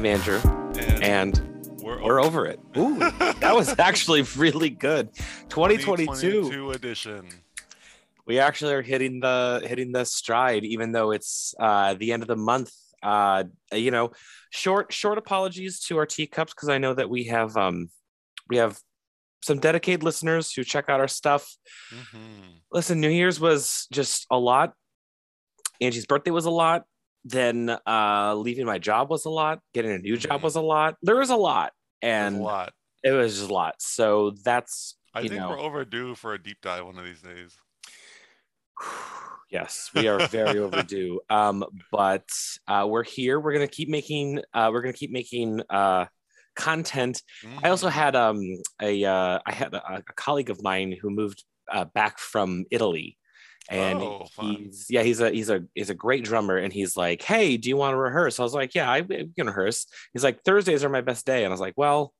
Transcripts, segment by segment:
I'm Andrew, And, and we're, we're over it. Ooh, that was actually really good. 2022. 2022 edition. We actually are hitting the hitting the stride, even though it's uh, the end of the month. Uh, you know, short short apologies to our teacups because I know that we have um we have some dedicated listeners who check out our stuff. Mhm. Listen, New Year's was just a lot. Angie's birthday was a lot. Then uh, leaving my job was a lot. Getting a new job Mhm. was a lot. There was a lot, and a lot. it was just a lot. So that's I think know. we're overdue for a deep dive one of these days. yes, we are very overdue. Um, but uh, we're here. We're gonna keep making. Uh, we're gonna keep making uh, content. I also Mhm. had um a uh, I had a, a colleague of mine who moved uh, back from Italy, and Oh, he's yeah he's a he's a he's a great drummer, and he's like, hey, do you want to rehearse? I was like, yeah, I, can rehearse. He's like, Thursdays are my best day, and I was like, well,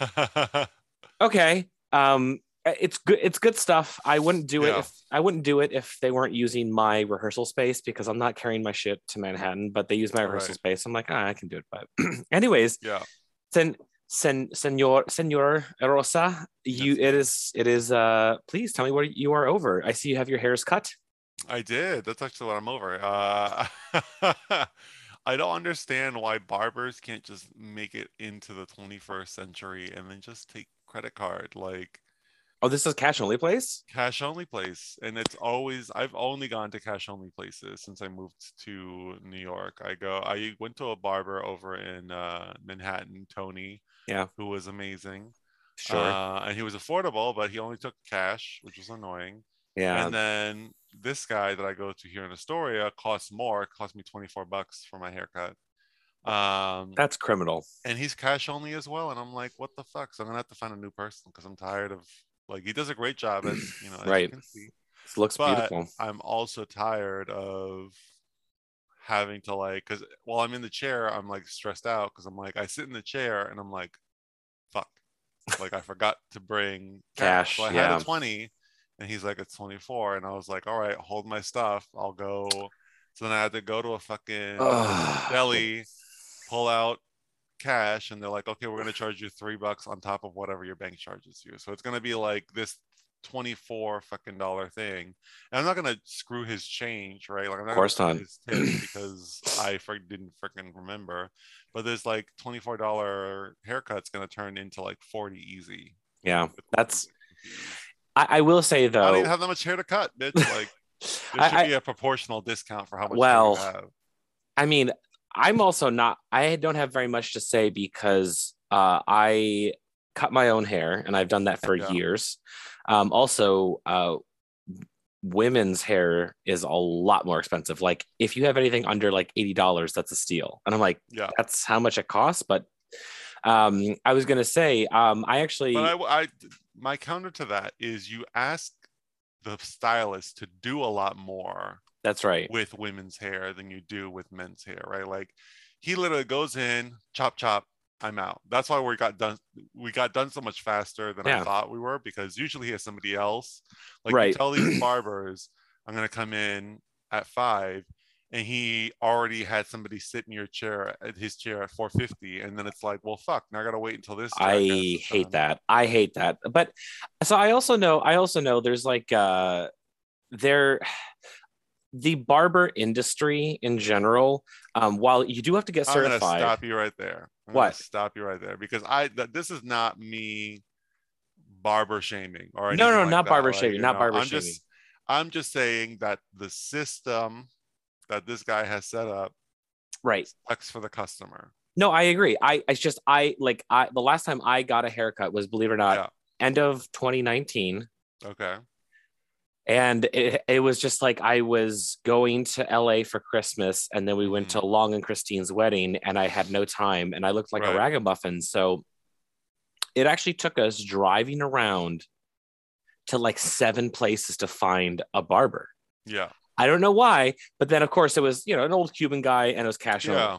okay. Um, it's good. It's good stuff. I wouldn't do it if I wouldn't do it if they weren't using my rehearsal space because I'm not carrying my shit to Manhattan. But they use my rehearsal Right. space. I'm like, ah, I can do it. But anyways, yeah. sen, sen, senor, senor Rosa, you. That's It is. It is. Uh, please tell me what you are over. I see you have your hairs cut. I did. That's actually what I'm over. Uh, I don't understand why barbers can't just make it into the 21st century and then just take credit card like Oh, this is cash only place. cash only place. And it's always I've only gone to cash only places since I moved to New York. I go I went to a barber over in uh, Manhattan, Tony, Yeah. who was amazing. Sure. Uh, and he was affordable, but he only took cash, which was annoying. yeah. And then this guy that I go to here in Astoria costs more. Cost me 24 bucks for my haircut. Um, That's criminal. and he's cash only as well. And I'm like, what the fuck? So I'm gonna have to find a new person because I'm tired of like he does a great job as you know, as you Right. can see. Looks But beautiful. I'm also tired of having to like because while I'm in the chair, I'm like stressed out because I'm like I sit in the chair and I'm like, fuck, like I forgot to bring Cash, So I yeah. had a 20 and he's like, it's 24. And I was like, all right, hold my stuff. I'll go. So then I had to go to a fucking deli, pull out cash, and they're like, okay, we're gonna charge you three bucks on top of whatever your bank charges you. So it's gonna be like this 24 fucking dollar thing. And I'm not gonna screw his change, right? Like I'm not course gonna not. his tip because I fr- didn't freaking remember. But there's like $24 haircut's gonna turn into like 40 easy. Yeah. That's. I, I will say though, I don't even have that much hair to cut, bitch. Like there should I- be a proportional discount for how much Well, hair you have. I mean, I'm also not. I don't have very much to say because uh, I cut my own hair, and I've done that for Yeah. years. Um, also, uh, women's hair is a lot more expensive. Like, if you have anything under like eighty dollars, that's a steal. And I'm like, Yeah. that's how much it costs. But um, I was gonna say, um, I actually, But I, I, my counter to that is you ask the stylist to do a lot more that's right. with women's hair than you do with men's hair, right? Like he literally goes in, chop chop, I'm out. That's why we got done. We got done so much faster than Yeah. I thought we were because usually he has somebody else. Like Right. you tell these barbers, I'm gonna come in at five, and he already had somebody sit in your chair at his chair at 450, and then it's like, well, fuck, now I gotta wait until this. I hate done. that. I hate that. But so I also know I also know there's like uh there the barber industry in general um while you do have to get I'm gonna certified stop you right there. I'm What? Stop you right there because I th- this is not me barber shaming or No, no, like not that. barber Like, shaming, not know, barber I'm shaming. just I'm just saying that the system that this guy has set up right sucks for the customer. no i agree i it's just i like i the last time i got a haircut was believe it or not Yeah. end of 2019 Okay. And it, it was just like i was going to la for christmas and then we went mm-hmm. to long and christine's wedding and i had no time and i looked like Right. a ragamuffin so it actually took us driving around to like seven places to find a barber Yeah. i don't know why but then of course it was you know an old cuban guy and it was cash only. Yeah.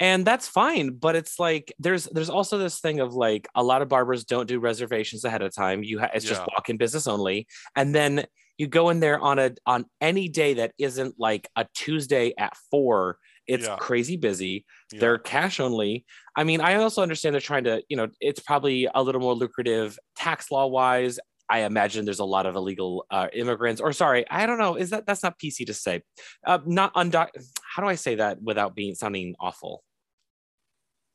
and that's fine but it's like there's there's also this thing of like a lot of barbers don't do reservations ahead of time you ha- it's just walk-in business only and then you go in there on a on any day that isn't like a tuesday at four It's Yeah. crazy busy. Yeah. They're cash only. I mean, I also understand they're trying to, you know, it's probably a little more lucrative tax law wise. I imagine there's a lot of illegal uh, immigrants, or sorry, I don't know. Is that that's not PC to say? Uh, not undoc. How do I say that without being sounding awful?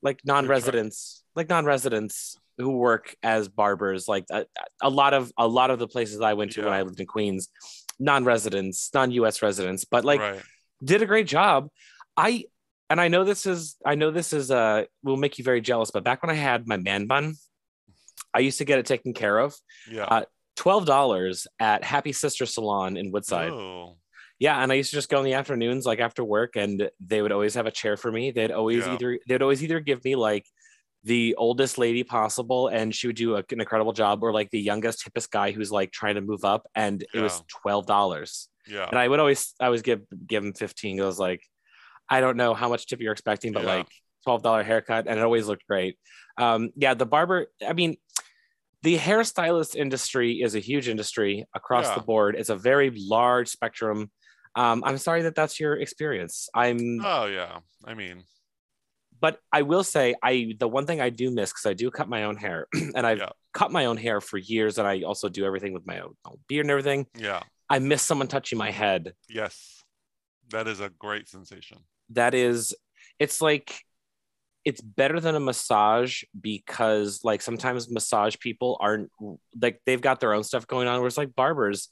Like non-residents, like non-residents who work as barbers. Like a, a lot of a lot of the places I went to when I lived in Queens, non-residents, non-U.S. residents, but like right. did a great job. I and I know this is I know this is uh will make you very jealous, but back when I had my man bun, I used to get it taken care of. Yeah. uh, Twelve dollars at Happy Sister Salon in Woodside. Oh, Yeah, and I used to just go in the afternoons, like after work, and they would always have a chair for me. They'd always Yeah. either they'd always either give me like the oldest lady possible, and she would do a, an incredible job, or like the youngest, hippest guy who's like trying to move up, and it was twelve dollars yeah. and I would always I always give give him 15. I was like, I don't know how much tip you're expecting, but Yeah. like $12 haircut, and it always looked great. Um, yeah, the barber, I mean, the hairstylist industry is a huge industry across Yeah. the board. It's a very large spectrum. Um, I'm sorry that that's your experience. I'm, Oh yeah. I mean, but I will say, I the one thing I do miss because I do cut my own hair, and I've Yeah. cut my own hair for years, and I also do everything with my own, own beard and everything. yeah. I miss someone touching my head Yes. That is a great sensation. that is it's like it's better than a massage because like sometimes massage people aren't like they've got their own stuff going on whereas like barbers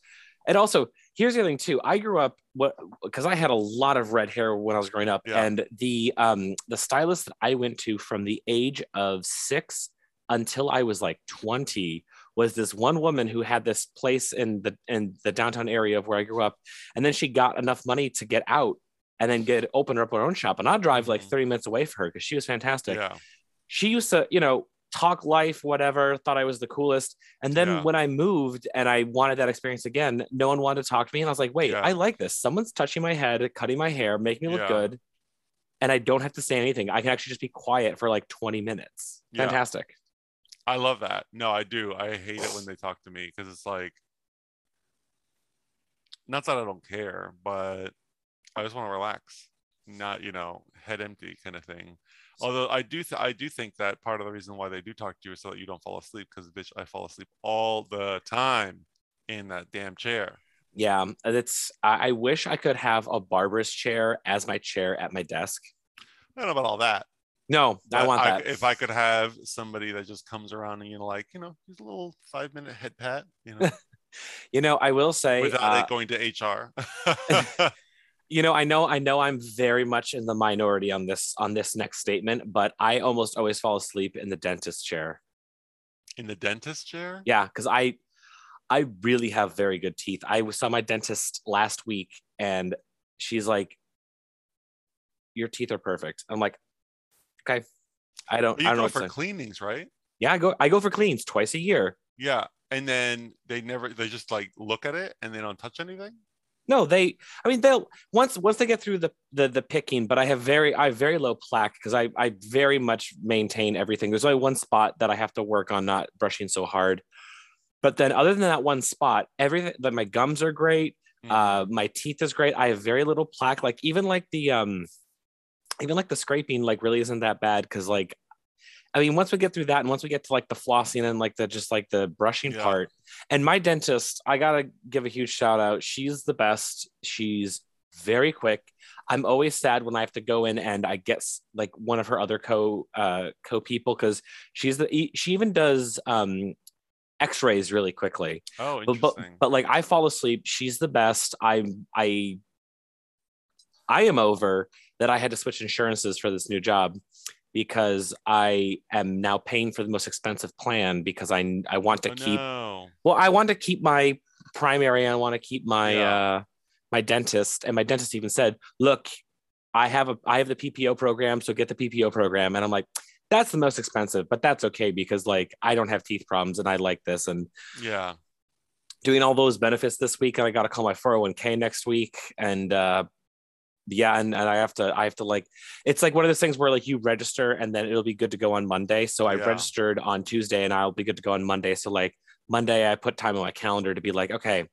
and also here's the other thing too i grew up what because i had a lot of red hair when i was growing up Yeah. and the um the stylist that i went to from the age of six until i was like 20 was this one woman who had this place in the in the downtown area of where i grew up and then she got enough money to get out and then get open up her own shop and i'll drive like Mhm. 30 minutes away from her because she was fantastic Yeah. she used to, you know, talk life, whatever, thought I was the coolest. And then Yeah. when I moved and I wanted that experience again, no one wanted to talk to me. And I was like, wait, Yeah. I like this. Someone's touching my head, cutting my hair, making me look Yeah. good. And I don't have to say anything. I can actually just be quiet for like 20 minutes. Fantastic. I love that. No, I do. I hate it when they talk to me because it's like, not that I don't care, but I just want to relax, not you know head empty kind of thing. Although I do, th- I do think that part of the reason why they do talk to you is so that you don't fall asleep. Because bitch, I fall asleep all the time in that damn chair. Yeah. and It's, I, I wish I could have a barber's chair as my chair at my desk. I don't know about all that. No, I want that. If I could have somebody that just comes around and you know, like you know, just a little five minute head pat, you know, you know, I will say, without uh, it going to HR. you know i know i know i'm very much in the minority on this on this next statement but i almost always fall asleep in the dentist chair in the dentist chair. yeah because i i really have very good teeth i saw my dentist last week and she's like your teeth are perfect i'm like okay i don't But i you don't know go what for cleanings, right? yeah i go i go for cleans twice a year Yeah, and then they never they just like look at it and they don't touch anything. No, they. I mean, they'll once once they get through the the, the picking. But I have very I have very low plaque because I I very much maintain everything. There's only one spot that I have to work on not brushing so hard. But then, other than that one spot, everything. That my gums are great. Mhm. Uh, my teeth is great. I have very little plaque. Like even like the um, even like the scraping like really isn't that bad because like. I mean, once we get through that, and once we get to like the flossing and like the just like the brushing Yeah. part, and my dentist, I gotta give a huge shout out. She's the best. She's very quick. I'm always sad when I have to go in and I get like one of her other co uh, co people because she's the she even does um, X-rays really quickly. oh, But, but interesting. but like I fall asleep. She's the best. I'm I I am over that I had to switch insurances for this new job because I am now paying for the most expensive plan because I I want to oh, keep no. well, I want to keep my primary. I want to keep my Yeah. uh, my dentist, and my dentist even said, "Look, I have a I have the PPO program, so get the PPO program." And I'm like, "That's the most expensive, but that's okay because like I don't have teeth problems, and I like this." And Yeah. doing all those benefits this week, and I got to call my 401k next week, and uh, yeah, and, and I have to I have to like it's like one of those things where like you register and then it'll be good to go on Monday. So I Yeah. registered on Tuesday, and I'll be good to go on Monday. So like Monday, I put time on my calendar to be like, okay,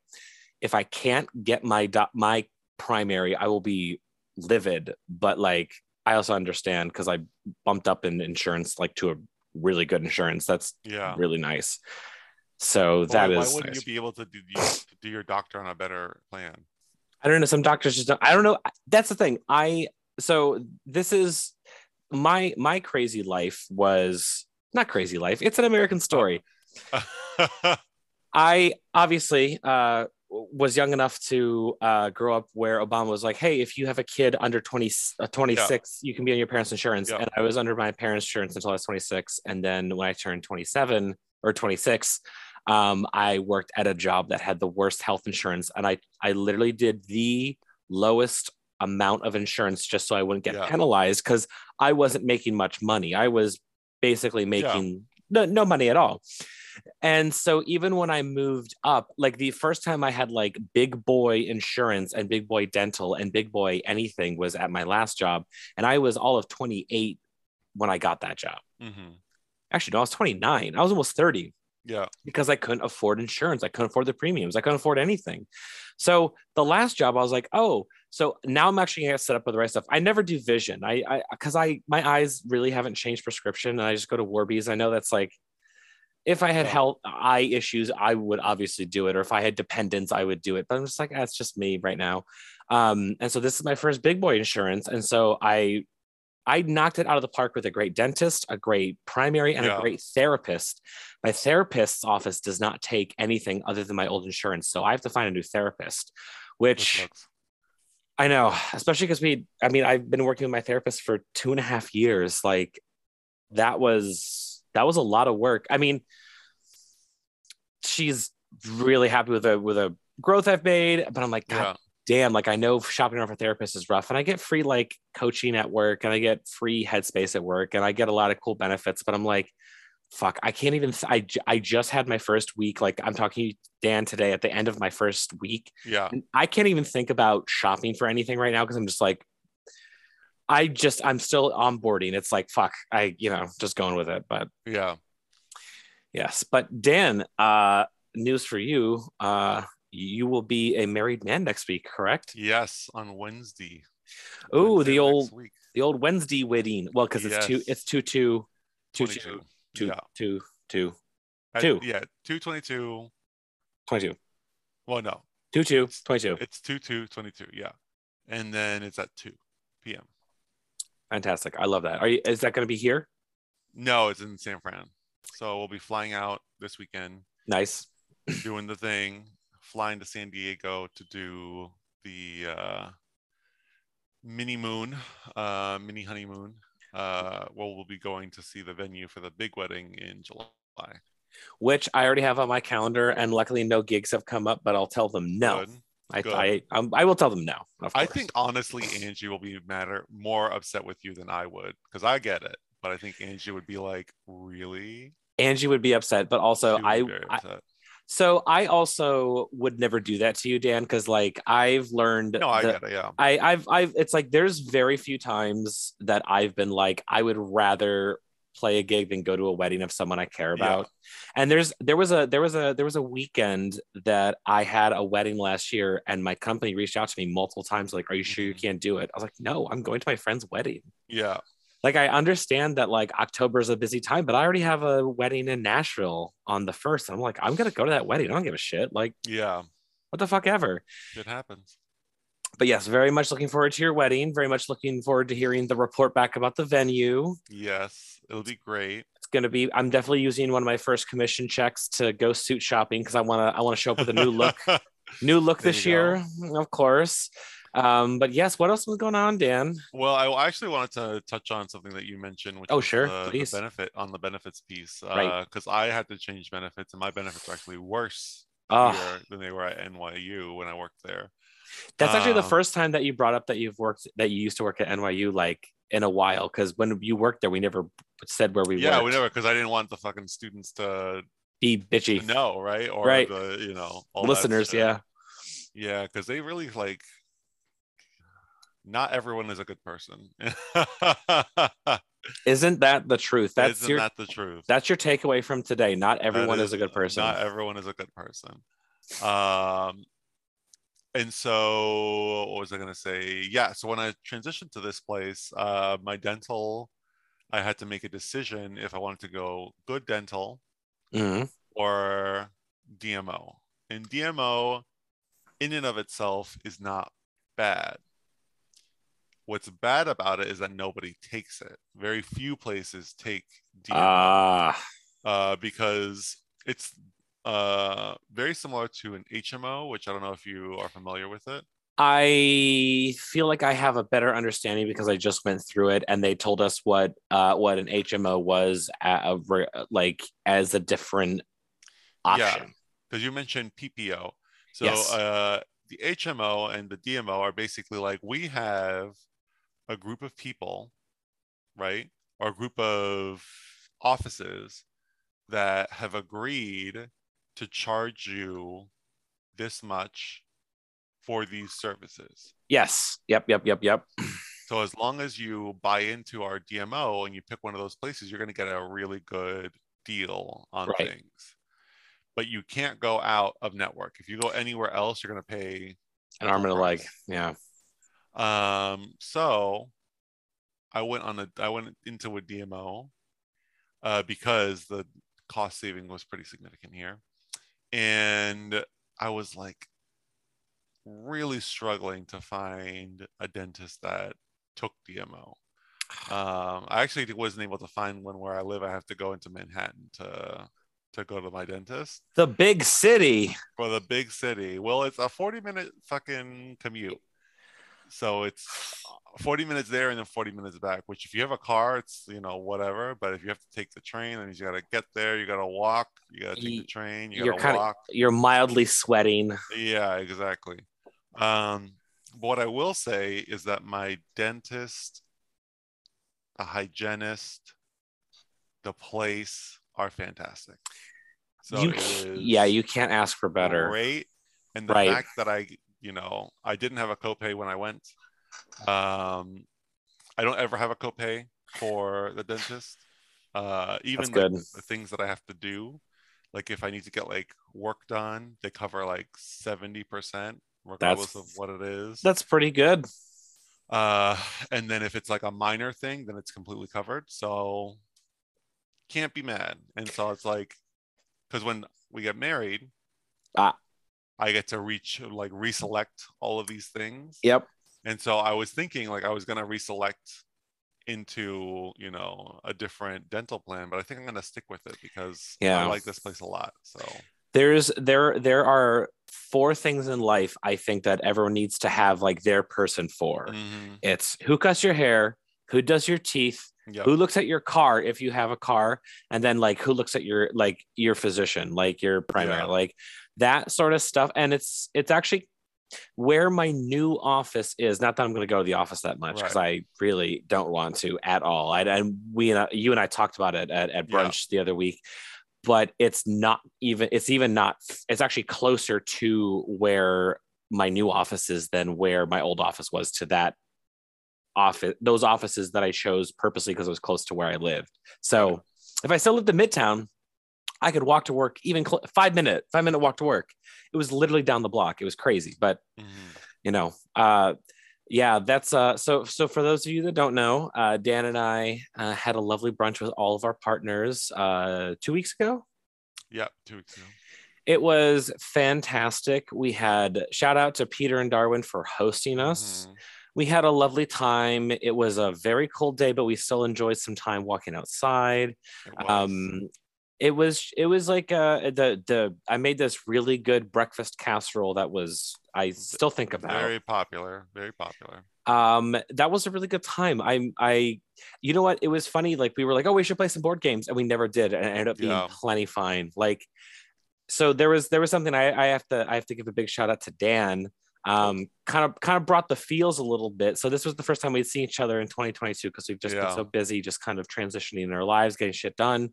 if I can't get my do- my primary, I will be livid, but like I also understand because I bumped up in insurance like to a really good insurance. That's Yeah. really nice. So Why- that why, is. wouldn't nice. you be able to do, to do your doctor on a better plan? I don't know. Some doctors just don't. I don't know. That's the thing. I so this is my my crazy life was not crazy life. It's an American story. I obviously uh, was young enough to uh, grow up where Obama was like, "Hey, if you have a kid under 20, uh, 26, you can be on your parents' insurance." Yeah. And I was under my parents' insurance until I was 26. And then when I turned 27 or 26, um, I worked at a job that had the worst health insurance, and I I literally did the lowest amount of insurance just so I wouldn't get Yeah. penalized because I wasn't making much money. I was basically making no, no money at all. And so even when I moved up, like the first time I had like big boy insurance and big boy dental and big boy anything was at my last job. And I was all of 28 when I got that job. hmm Actually, no, I was 29. I was almost 30 Yeah. because I couldn't afford insurance. I couldn't afford the premiums. I couldn't afford anything. So the last job, I was like, oh, so now I'm actually gonna set up with the right stuff. I never do vision. I, I, because I, my eyes really haven't changed prescription, and I just go to Warby's. I know that's like, if I had Yeah. health eye issues, I would obviously do it, or if I had dependents, I would do it. But I'm just like, that's just me right now. Um, and so this is my first big boy insurance, and so I I knocked it out of the park with a great dentist, a great primary, and Yeah. a great therapist. My therapist's office does not take anything other than my old insurance. So I have to find a new therapist, which. I know, especially because we, I mean, I've been working with my therapist for two and a half years. Like that was, that was a lot of work. I mean, she's really happy with the, with the growth I've made, but I'm like, God Yeah. Damn, like I know shopping around for therapists is rough, and I get free like coaching at work, and I get free headspace at work, and I get a lot of cool benefits. But I'm like, fuck, I can't even. I j- I just had my first week. Like I'm talking to Dan today at the end of my first week, Yeah. and I can't even think about shopping for anything right now because I'm just like. I just I'm still onboarding. It's like fuck. I you know just going with it. But Yeah. yes. But Dan, uh, news for you. Uh, you will be a married man next week, correct? Yes. On Wednesday. Oh, the old week. the old Wednesday wedding. Well, because it's two, it's two, two, two, 22. two, two, Yeah. two, two, At- two. Yeah. 222. 22, Well, no. two, two, It's- 22. It's 2 2 22. Yeah. And then it's at 2 p.m. Fantastic. I love that. Are you? Is that going to be here? No, it's in San Fran. So we'll be flying out this weekend, Nice. doing the thing, flying to San Diego to do the uh, mini moon, uh, mini honeymoon. Uh, well, we'll be going to see the venue for the big wedding in July. Which I already have on my calendar, and luckily no gigs have come up. But I'll tell them no. Good. I good. I um, I will tell them no. I think honestly, Angie will be matter more upset with you than I would because I get it, but I think Angie would be like, "Really?" Angie would be upset, but also I, be very I upset. So I also would never do that to you, Dan, because like I've learned no, I the- get it. Yeah, I, I've, I've, it's like there's very few times that I've been like, I would rather play a gig than go to a wedding of someone I care Yeah. about. And there's, there was a, there was a, there was a weekend that I had a wedding last year, and my company reached out to me multiple times, like, "Are you sure you Mhm. can't do it?" I was like, "No, I'm going to my friend's wedding." yeah, Like, I understand that like October is a busy time, but I already have a wedding in Nashville on the first. I'm like, I'm gonna go to that wedding. I don't give a shit. Like, yeah. what the fuck ever. It happens. but yes, very much looking forward to your wedding. Very much looking forward to hearing the report back about the venue. Yes, it'll be great. It's going to be. I'm definitely using one of my first commission checks to go suit shopping because I want to. I want to show up with a new look. new look There this year, of course. Um, but yes, what else was going on, Dan? well, I actually wanted to touch on something that you mentioned, which Oh, sure, the, the please. benefit on the benefits piece, Right. because I had to change benefits, and my benefits are actually worse Oh, here than they were at NYU when I worked there. that's actually the Um, first time that you brought up that you've worked that you used to work at NYU like in a while. Because when you worked there, we never said where we were. yeah, worked. we never because I didn't want the fucking students to be bitchy. No, right? Or Right. the you know Listeners, yeah. Yeah, because they really like. Not everyone is a good person. Isn't that the truth? That's Isn't your that the truth? that's your takeaway from today. Not everyone is, a good person. Not everyone is a good person. Um, and so what was I gonna say? Yeah, so when I transitioned to this place, uh, my dental, I had to make a decision if I wanted to go good dental hmm or DMO. And DMO, in and of itself, is not bad. What's bad about it is that nobody takes it. Very few places take DMO Ah, uh, because it's uh, very similar to an HMO, which I don't know if you are familiar with it. I feel like I have a better understanding because I just went through it and they told us what uh what an HMO was a, like as a different Yeah. option. because you mentioned PPO. So Yes. uh, the HMO and the DMO are basically like we have a group of people, right, or a group of offices that have agreed to charge you this much for these services. Yes. Yep. Yep. Yep. Yep. So as long as you buy into our DMO and you pick one of those places, you're going to get a really good deal on Right. things. But you can't go out of network. If you go anywhere else, you're going to pay. An arm and a leg. Yeah. Um, so I went on a I went into a DMO uh, because the cost saving was pretty significant here, and I was like really struggling to find a dentist that took DMO. Um, I actually wasn't able to find one where I live. I have to go into Manhattan to to go to my dentist The big city. for the big city. Well, it's a 40 minute fucking commute. So it's 40 minutes there and then 40 minutes back, which if you have a car, it's, you know, whatever. But if you have to take the train, then you got to get there, you got to walk, you got to take the train, you You're got to kind of walk. you're mildly sweating. Yeah, exactly. Um, what I will say is that my dentist, the hygienist, the place are fantastic. So you it c- is yeah, you can't ask for better. great. And the Right. fact that I, you know, I didn't have a copay when I went. Um, I don't ever have a copay for the dentist. Uh, even That's good. the things that I have to do, like if I need to get like work done, they cover like seventy percent, regardless of what it is. That's pretty good. Uh, and then if it's like a minor thing, then it's completely covered. So can't be mad. And so it's like, because when we get married, Ah. I get to reach like reselect all of these things. Yep. And so I was thinking like I was gonna reselect into you know a different dental plan, but I think I'm gonna stick with it because Yeah. I like this place a lot. So There's there there are four things in life I think that everyone needs to have like their person for. mhm. It's who cuts your hair, who does your teeth, Yep. who looks at your car if you have a car, and then like who looks at your like your physician, like your primary, Yeah. like that sort of stuff. And it's it's actually where my new office is. Not that I'm going to go to the office that much because I really don't want to at all. I and we and I, you and I talked about it at, at Yeah. brunch the other week. But it's not even. It's even not. It's actually closer to where my new office is than where my old office was to that office those offices that I chose purposely because it was close to where I lived. So if I still lived in Midtown, I could walk to work even cl- five minute five minute walk to work. It was literally down the block. It was crazy, but Mhm. you know, uh, yeah, that's uh. So so for those of you that don't know, uh, Dan and I uh, had a lovely brunch with all of our partners uh, two weeks ago. Yeah, Two weeks ago. It was fantastic. We had shout out to Peter and Darwin for hosting us Mhm. we had a lovely time. It was a very cold day, but we still enjoyed some time walking outside. Um, it was it was like uh the the I made this really good breakfast casserole that was I still think about. very popular. Very popular. Um, that was a really good time. I'm I you know what? It was funny. Like we were like, oh, we should play some board games, and we never did, and it ended up being Yeah. plenty fine. Like so there was there was something I, I have to I have to give a big shout out to Dan. Um, kind of kind of brought the feels a little bit. So this was the first time we'd seen each other in 2022 because we've just Yeah. been so busy, just kind of transitioning in our lives, getting shit done.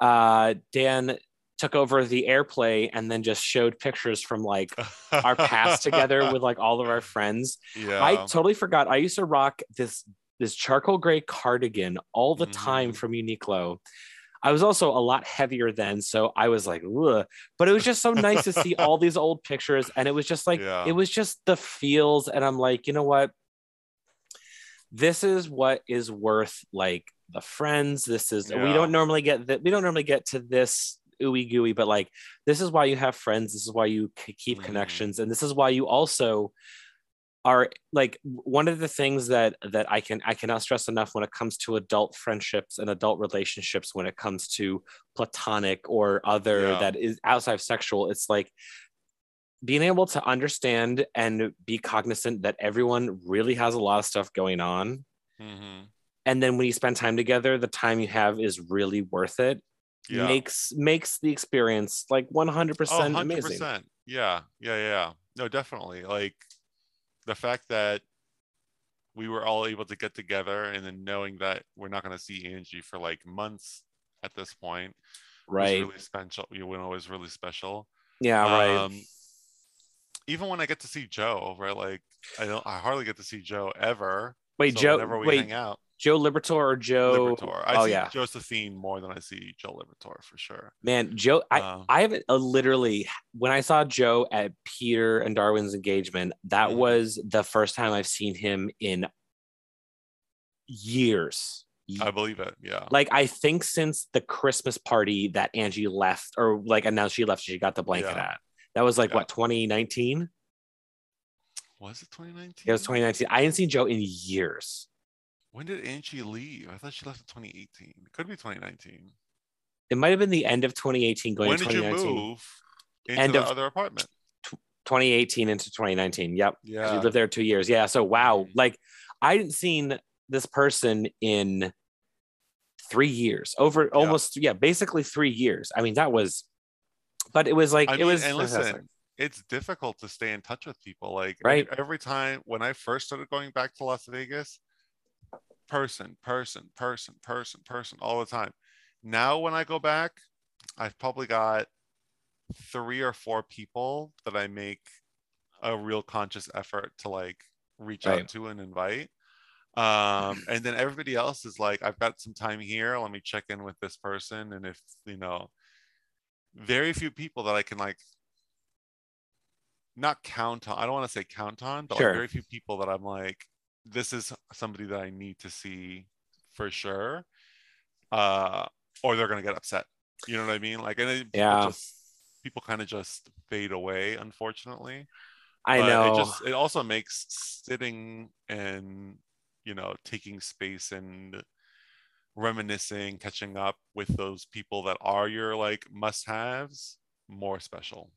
Uh, Dan took over the airplay and then just showed pictures from like our past together with like all of our friends. Yeah. I totally forgot. I used to rock this this charcoal gray cardigan all the time Mhm. from Uniqlo. I was also a lot heavier then, so I was like, Ugh. but it was just so nice to see all these old pictures, and it was just like Yeah. it was just the feels, and I'm like, you know what? This is what is worth like the friends. This is we don't normally get that. We don't normally get to this ooey gooey, but like this is why you have friends. This is why you keep Mhm. connections, and this is why you also are like one of the things that that I can I cannot stress enough when it comes to adult friendships and adult relationships when it comes to platonic or other Yeah. that is outside of sexual it's like being able to understand and be cognizant that everyone really has a lot of stuff going on Mhm. And then when you spend time together the time you have is really worth it Yeah. makes makes the experience like 100% oh, amazing 100%. Yeah, yeah, yeah. No, definitely. Like the fact that we were all able to get together and then knowing that we're not going to see Angie for like months at this point right really special. You know, was really special. yeah right Um, even when I get to see Joe, right? Like I don't, I hardly get to see Joe ever. wait so joe whenever we wait hang out, joe libertor or joe Libertor. I oh see yeah Josephine more than I see Joe Libertor for sure. Man, Joe, I, Um, I haven't uh, literally when I saw Joe at Peter and Darwin's engagement, that Mhm. was the first time I've seen him in years. I believe it. Yeah. Like I think since the Christmas party that Angie left or like announced she left, she got the blanket Yeah. at. That was like Yeah. what 2019? Was it 2019? It was 2019. I hadn't seen Joe in years. When did Angie leave? I thought she left in 2018. It could be 2019. It might have been the end of 2018 going when to did you 2019. move into End of- other apartment? 2018 into 2019. Yep. Yeah. You lived there two years. Yeah. So wow, Mhm. like I hadn't seen this person in three years, over almost yeah, basically three years. I mean, that was, but it was like I it mean, was. and fantastic. listen, it's difficult to stay in touch with people. Like Right. every time when I first started going back to Las Vegas, person, person, person, person, person, all the time. Now when I go back, I've probably got three or four people that I make a real conscious effort to like reach Right. out to and invite. Um, and then everybody else is like, I've got some time here. Let me check in with this person. And if you know, very few people that I can like not count on. I don't want to say count on, but Sure. like very few people that I'm like, this is somebody that I need to see for sure. Uh, or they're gonna get upset. You know what I mean? Like, and it, people Yeah. just people kind of just fade away, unfortunately. I But know. It just it also makes sitting and you know taking space and reminiscing, catching up with those people that are your like must-haves more special.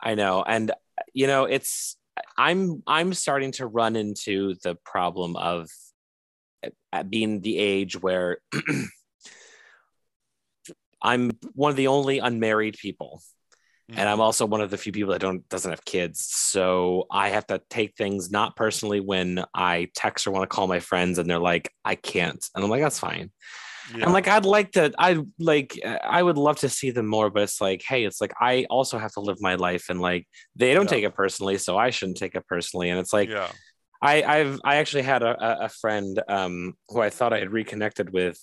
I know, and you know, it's I'm I'm starting to run into the problem of being the age where I'm one of the only unmarried people. and I'm Mhm. also one of the few people that don't doesn't have kids. So I have to take things not personally when I text or want to call my friends and they're like, I can't. And I'm like, that's fine. Yeah. I'm like, I'd like to, I like, I would love to see them more, but it's like, hey, it's like I also have to live my life, and like they don't Yeah. take it personally, so I shouldn't take it personally. And it's like, yeah. I, I've I actually had a, a- friend um, who I thought I had reconnected with,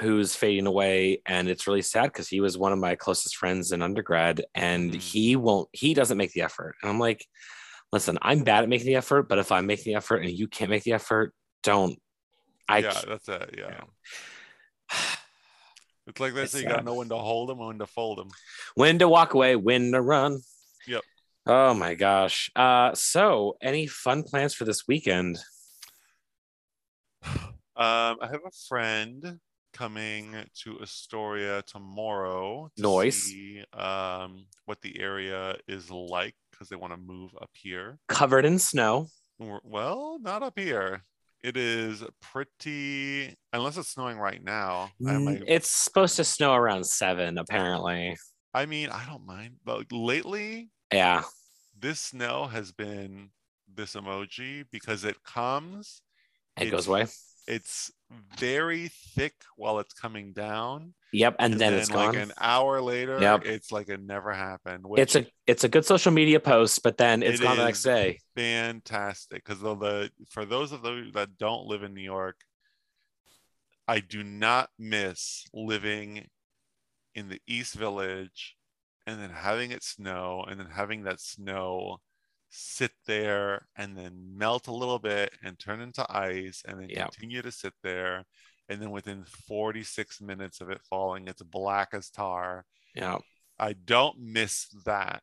who's fading away, and it's really sad because he was one of my closest friends in undergrad, and Mhm. he won't he doesn't make the effort, and I'm like, listen, I'm bad at making the effort, but if I'm making the effort and you can't make the effort, don't. I yeah, can't- that's it. Yeah. It's like they say you got no one to hold them when to fold them. when to walk away, when to run. Yep. Oh my gosh. Uh, so any fun plans for this weekend? Um, I have a friend coming to Astoria tomorrow to Nice. see um, what the area is like because they want to move up here. Covered in snow. Well, not up here. It is pretty, unless it's snowing right now. Mm, might, It's supposed to snow around seven, apparently. I mean, I don't mind, but lately Yeah. this snow has been this emoji because it comes It It's- goes away. It's very thick while it's coming down Yep, and, then, it's like gone. an hour later Yep. it's like it never happened it's a it's a good social media post, but then it's It gone the next day. fantastic because the for those of those that don't live in new york I do not miss living in the East Village and then having it snow and then having that snow sit there and then melt a little bit and turn into ice and then Yeah. continue to sit there. And then within 46 minutes of it falling, it's black as tar. Yeah. I don't miss that,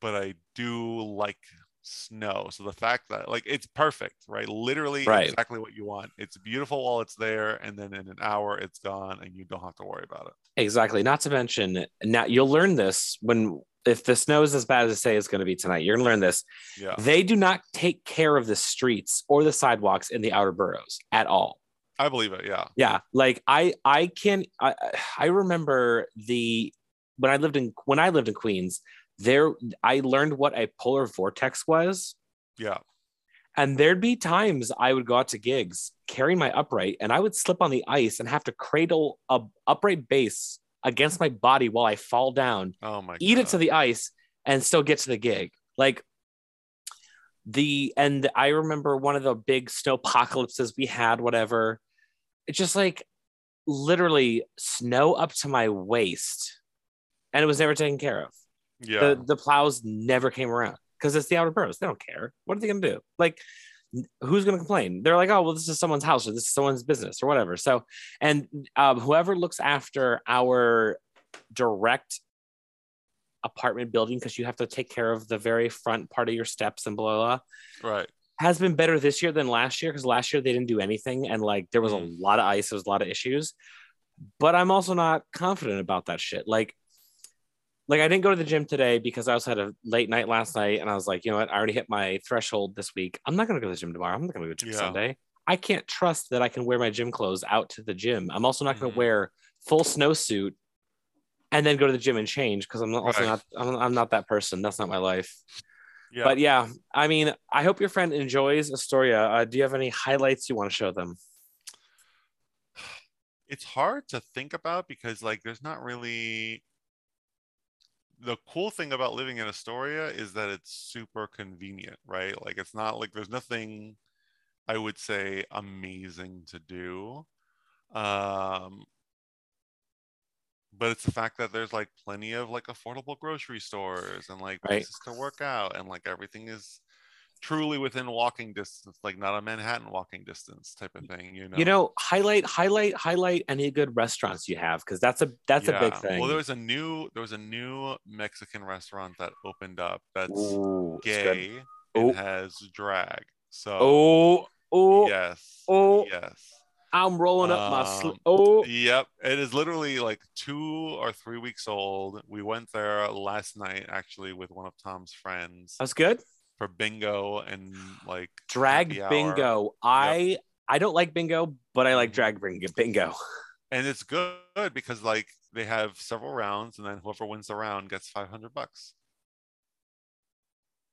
but I do like snow. So the fact that like it's perfect, right? Literally Right. exactly what you want. It's beautiful while it's there, and then in an hour it's gone, and you don't have to worry about it. Exactly. Not to mention, now you'll learn this when if the snow is as bad as they say it's going to be tonight. You're going to learn this. Yeah, They do not take care of the streets or the sidewalks in the outer boroughs at all. I believe it. Yeah. Yeah, like I I can I I remember the when I lived in when I lived in Queens, there I learned what a polar vortex was. Yeah. And there'd be times I would go out to gigs carrying my upright and I would slip on the ice and have to cradle a upright bass against my body while I fall down, Oh my eat it to the ice, and still get to the gig. Like the and I remember one of the big snow apocalypses we had, whatever. It's just like literally snow up to my waist, and it was never taken care of Yeah. the the plows never came around because it's the outer boroughs. They don't care. What are they gonna do? Like, who's gonna complain? They're like, oh well, this is someone's house or this is someone's business or whatever. So, and um, whoever looks after our direct apartment building because you have to take care of the very front part of your steps and blah blah. blah right. has been better this year than last year because last year they didn't do anything and like there was a Mm. lot of ice, there was a lot of issues. But I'm also not confident about that shit. Like, like I didn't go to the gym today because I also had a late night last night, and I was like, you know what, I already hit my threshold this week. I'm not gonna go to the gym tomorrow. I'm not gonna go to the gym Yeah. Sunday. I can't trust that I can wear my gym clothes out to the gym. I'm also not gonna Mhm. wear full snowsuit and then go to the gym and change because I'm not, also Right. not I'm, I'm not that person. That's not my life. Yeah. But yeah, I mean, I hope your friend enjoys Astoria. Uh, do you have any highlights you want to show them? it's hard to think about because like there's not really the cool thing about living in Astoria is that it's super convenient, right? Like it's not like there's nothing I would say amazing to do. Um but it's the fact that there's like plenty of like affordable grocery stores and like Right. places to work out and like everything is truly within walking distance, like not a Manhattan walking distance type of thing, you know. You know, highlight, highlight, highlight any good restaurants you have because that's a that's a big thing. Well, there was a new there was a new Mexican restaurant that opened up that's Ooh, gay Oh. and has drag. So Oh, oh, yes, oh. yes, I'm rolling up my Um, sleeve. Oh, yep. It is literally like two or three weeks old. We went there last night actually with one of Tom's friends that's good. For bingo and like Drag bingo. I I don't like bingo, but I like Mhm. drag bingo. Bingo. and it's good because like they have several rounds and then whoever wins the round gets 500 bucks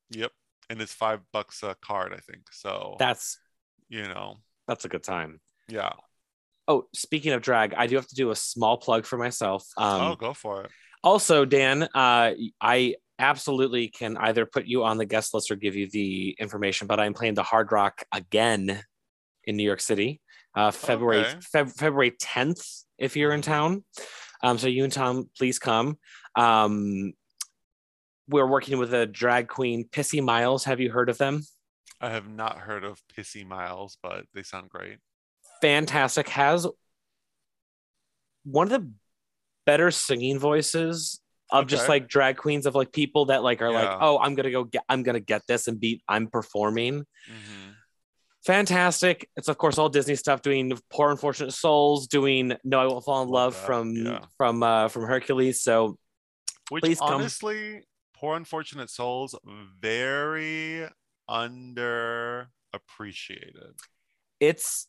yep and it's five bucks a card i think so That's you know that's a good time. yeah Oh, speaking of drag, I do have to do a small plug for myself. Um, oh go for it Also, Dan, uh, I absolutely can either put you on the guest list or give you the information, but I'm playing the Hard Rock again in New York City, uh, February Okay. Feb- February 10th. If you're in town, um, so you and Tom, please come. Um, we're working with a drag queen, Pissy Miles. Have you heard of them? i have not heard of pissy miles but they sound great Fantastic. Has one of the better singing voices of just like drag queens of like people that like are like oh i'm gonna go get i'm gonna get this and beat i'm performing Mhm. fantastic it's of course all disney stuff doing poor unfortunate souls doing no i won't fall in Love from yeah. from uh from hercules so which Please come. honestly poor unfortunate souls very under appreciated it's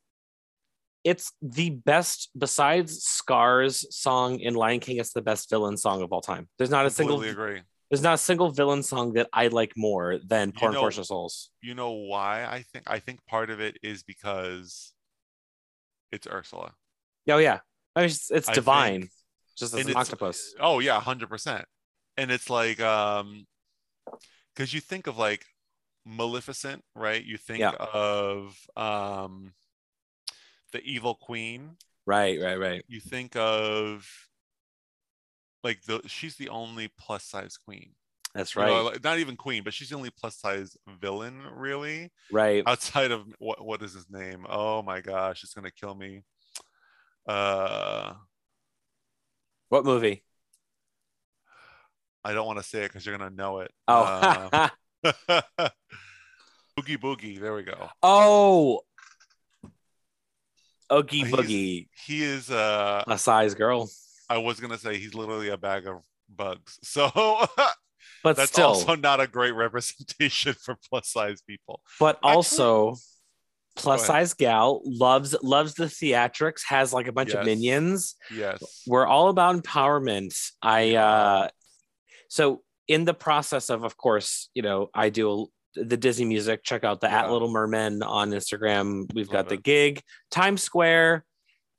it's the best besides scar's song in lion king it's the best villain song of all time. There's not a single agree. there's not a single villain song that i like more than poor know- unfortunate souls. You know why i think i think part of it is because it's ursula. Oh yeah. I mean, it's, it's divine think- just as an octopus. oh yeah 100% and it's like um because you think of like maleficent right? You think Yeah. of um the evil queen, Right, right, right. you think of like the she's the only plus size queen. That's You right. know, like, not even queen, but she's the only plus size villain, really, right. outside of what what is his name? Oh my gosh, it's gonna kill me. Uh, What movie? I don't want to say it because you're gonna know it. Oh. Uh, Boogie Boogie. There we go. oh. Oogie Boogie. He is. Uh, A size girl. I was gonna say he's literally a bag of bugs. So But that's still. also not a great representation for plus size people. but Actually- also plus size gal loves loves the theatrics, has like a bunch of minions. Yes. we're all about empowerment i uh so in the process of of course you know i do the disney music check out the at little mermen on instagram we've got the it. gig times square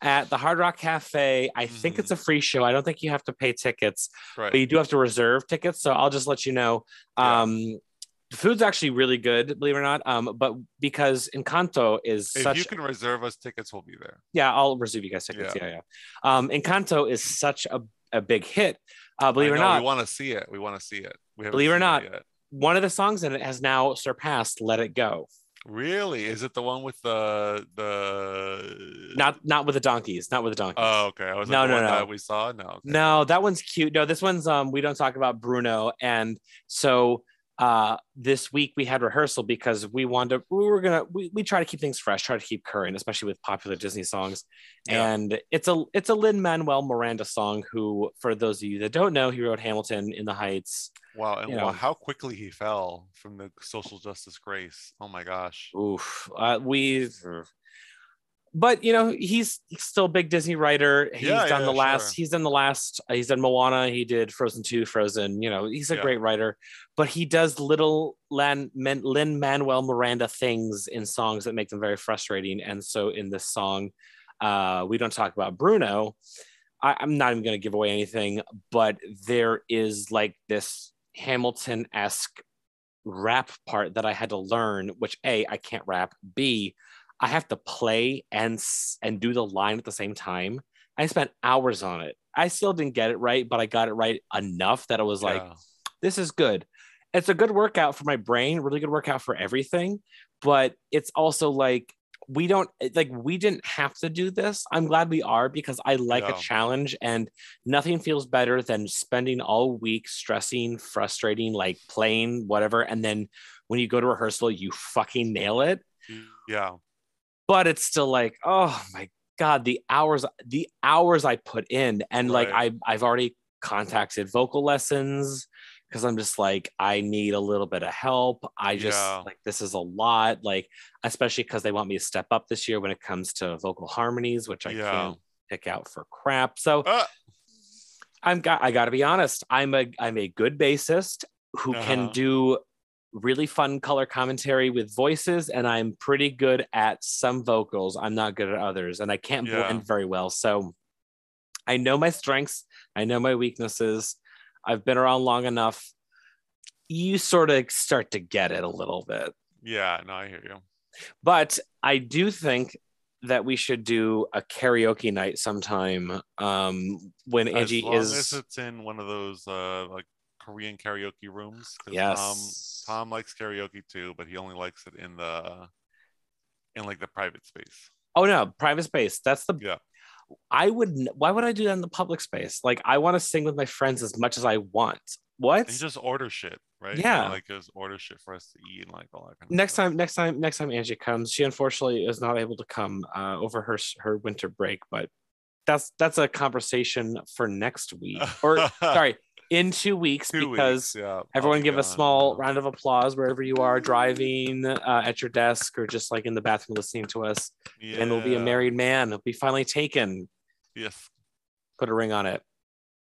at the hard rock cafe i think it's a free show i don't think you have to pay tickets Right. but you do have to reserve tickets so i'll just let you know Yeah. um the food's actually really good believe it or not um but because encanto is if such you can reserve us tickets, we'll be there. yeah, I'll reserve you guys tickets. Yeah, yeah. yeah. Um, Encanto is such a, a big hit. Uh, believe it or not, we want to see it. We want to see it. We Believe it or not, yet. One of the songs in it has now surpassed "Let It Go." Really? Is it the one with the the? Not not with the donkeys, not with the donkeys. Oh, okay. I was No, like, no, no. that we saw. No. okay. No, that one's cute. No, this one's um we don't talk about Bruno. And so uh this week we had rehearsal because we wanted to we were gonna we, we try to keep things fresh, try to keep current, especially with popular Disney songs. Yeah. And it's a it's a Lin Manuel Miranda song who, for those of you that don't know, he wrote Hamilton in the Heights. Wow. And wow, how quickly he fell from the social justice grace. Oh my gosh. Oof. Uh, we but you know, he's still a big Disney writer. He's Yeah, done yeah, the last, sure. he's done the last, uh, he's done Moana, he did Frozen 2, Frozen, you know, he's a Yeah. great writer, but he does little Lin Manuel Miranda things in songs that make them very frustrating. And so in this song, uh, we don't talk about Bruno. I, I'm not even going to give away anything, but there is like this Hamilton esque rap part that I had to learn, which A, I can't rap. B, I have to play and and do the line at the same time. I spent hours on it. I still didn't get it right, but I got it right enough that it was like, Yeah. this is good. It's a good workout for my brain, really good workout for everything. But it's also like we don't like we didn't have to do this. I'm glad we are because I like Yeah. a challenge and nothing feels better than spending all week stressing, frustrating, like playing whatever. And then when you go to rehearsal, you fucking nail it. yeah. But it's still like, oh my God, the hours, the hours I put in. And like I I've already contacted vocal lessons because I'm just like, I need a little bit of help. I just Yeah. like this is a lot, like, especially because they want me to step up this year when it comes to vocal harmonies, which I Yeah. can't pick out for crap. So Ah, I'm got I gotta be honest. I'm a I'm a good bassist who can Uh-huh. do really fun color commentary with voices, and I'm pretty good at some vocals. I'm not good at others, and I can't Yeah. blend very well. So I know my strengths, I know my weaknesses. I've been around long enough. You sort of start to get it a little bit. yeah. No, I hear you. But I do think that we should do a karaoke night sometime um, when Angie as long is as it's in one of those uh like Korean karaoke rooms. yes. Tom, Tom likes karaoke too, but he only likes it in the in like the private space. Oh no, private space. That's the Yeah. I would why would I do that in the public space? Like I want to sing with my friends as much as I want. What? And just order shit, right? Yeah. You know, like just order shit for us to eat and like all that kind of next stuff. time next time next time Angie comes, she unfortunately is not able to come uh, over her her winter break, but that's that's a conversation for next week. Or sorry, in 2 weeks Two because weeks, yeah. Everyone be give a small round of applause wherever you are driving uh, at your desk or just like in the bathroom listening to us. yeah. And we'll be a married man. He'll be finally taken. Yes. Put a ring on it.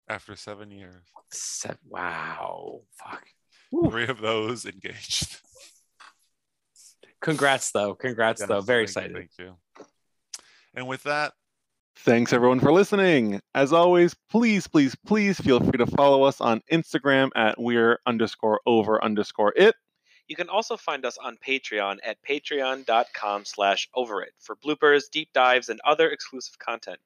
After seven years. Se- wow. Fuck. Three of those engaged. Congrats though. Congrats though. Very thank you, excited. Thank you. And with that, Thanks everyone for listening. As always, please, please, please feel free to follow us on Instagram at we're underscore over underscore it. You can also find us on Patreon at patreon.com slash overit for bloopers, deep dives, and other exclusive content.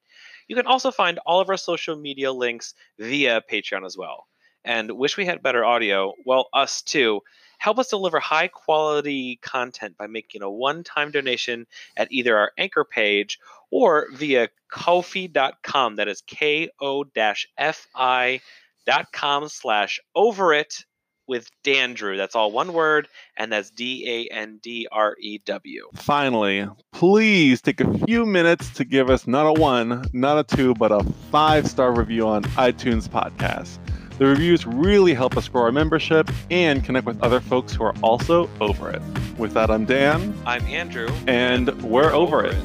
You can also find all of our social media links via Patreon as well. And wish we had better audio? Well, us too. Help us deliver high quality content by making a one time donation at either our anchor page or via kofi.com. That is K O F I dot com slash over it with Dandrew. That's all one word, and that's D A N D R E W. Finally, please take a few minutes to give us not a one, not a two, but a five star review on iTunes Podcast. The reviews really help us grow our membership and connect with other folks who are also over it. With that, I'm Dan. I'm Andrew. And we're over it.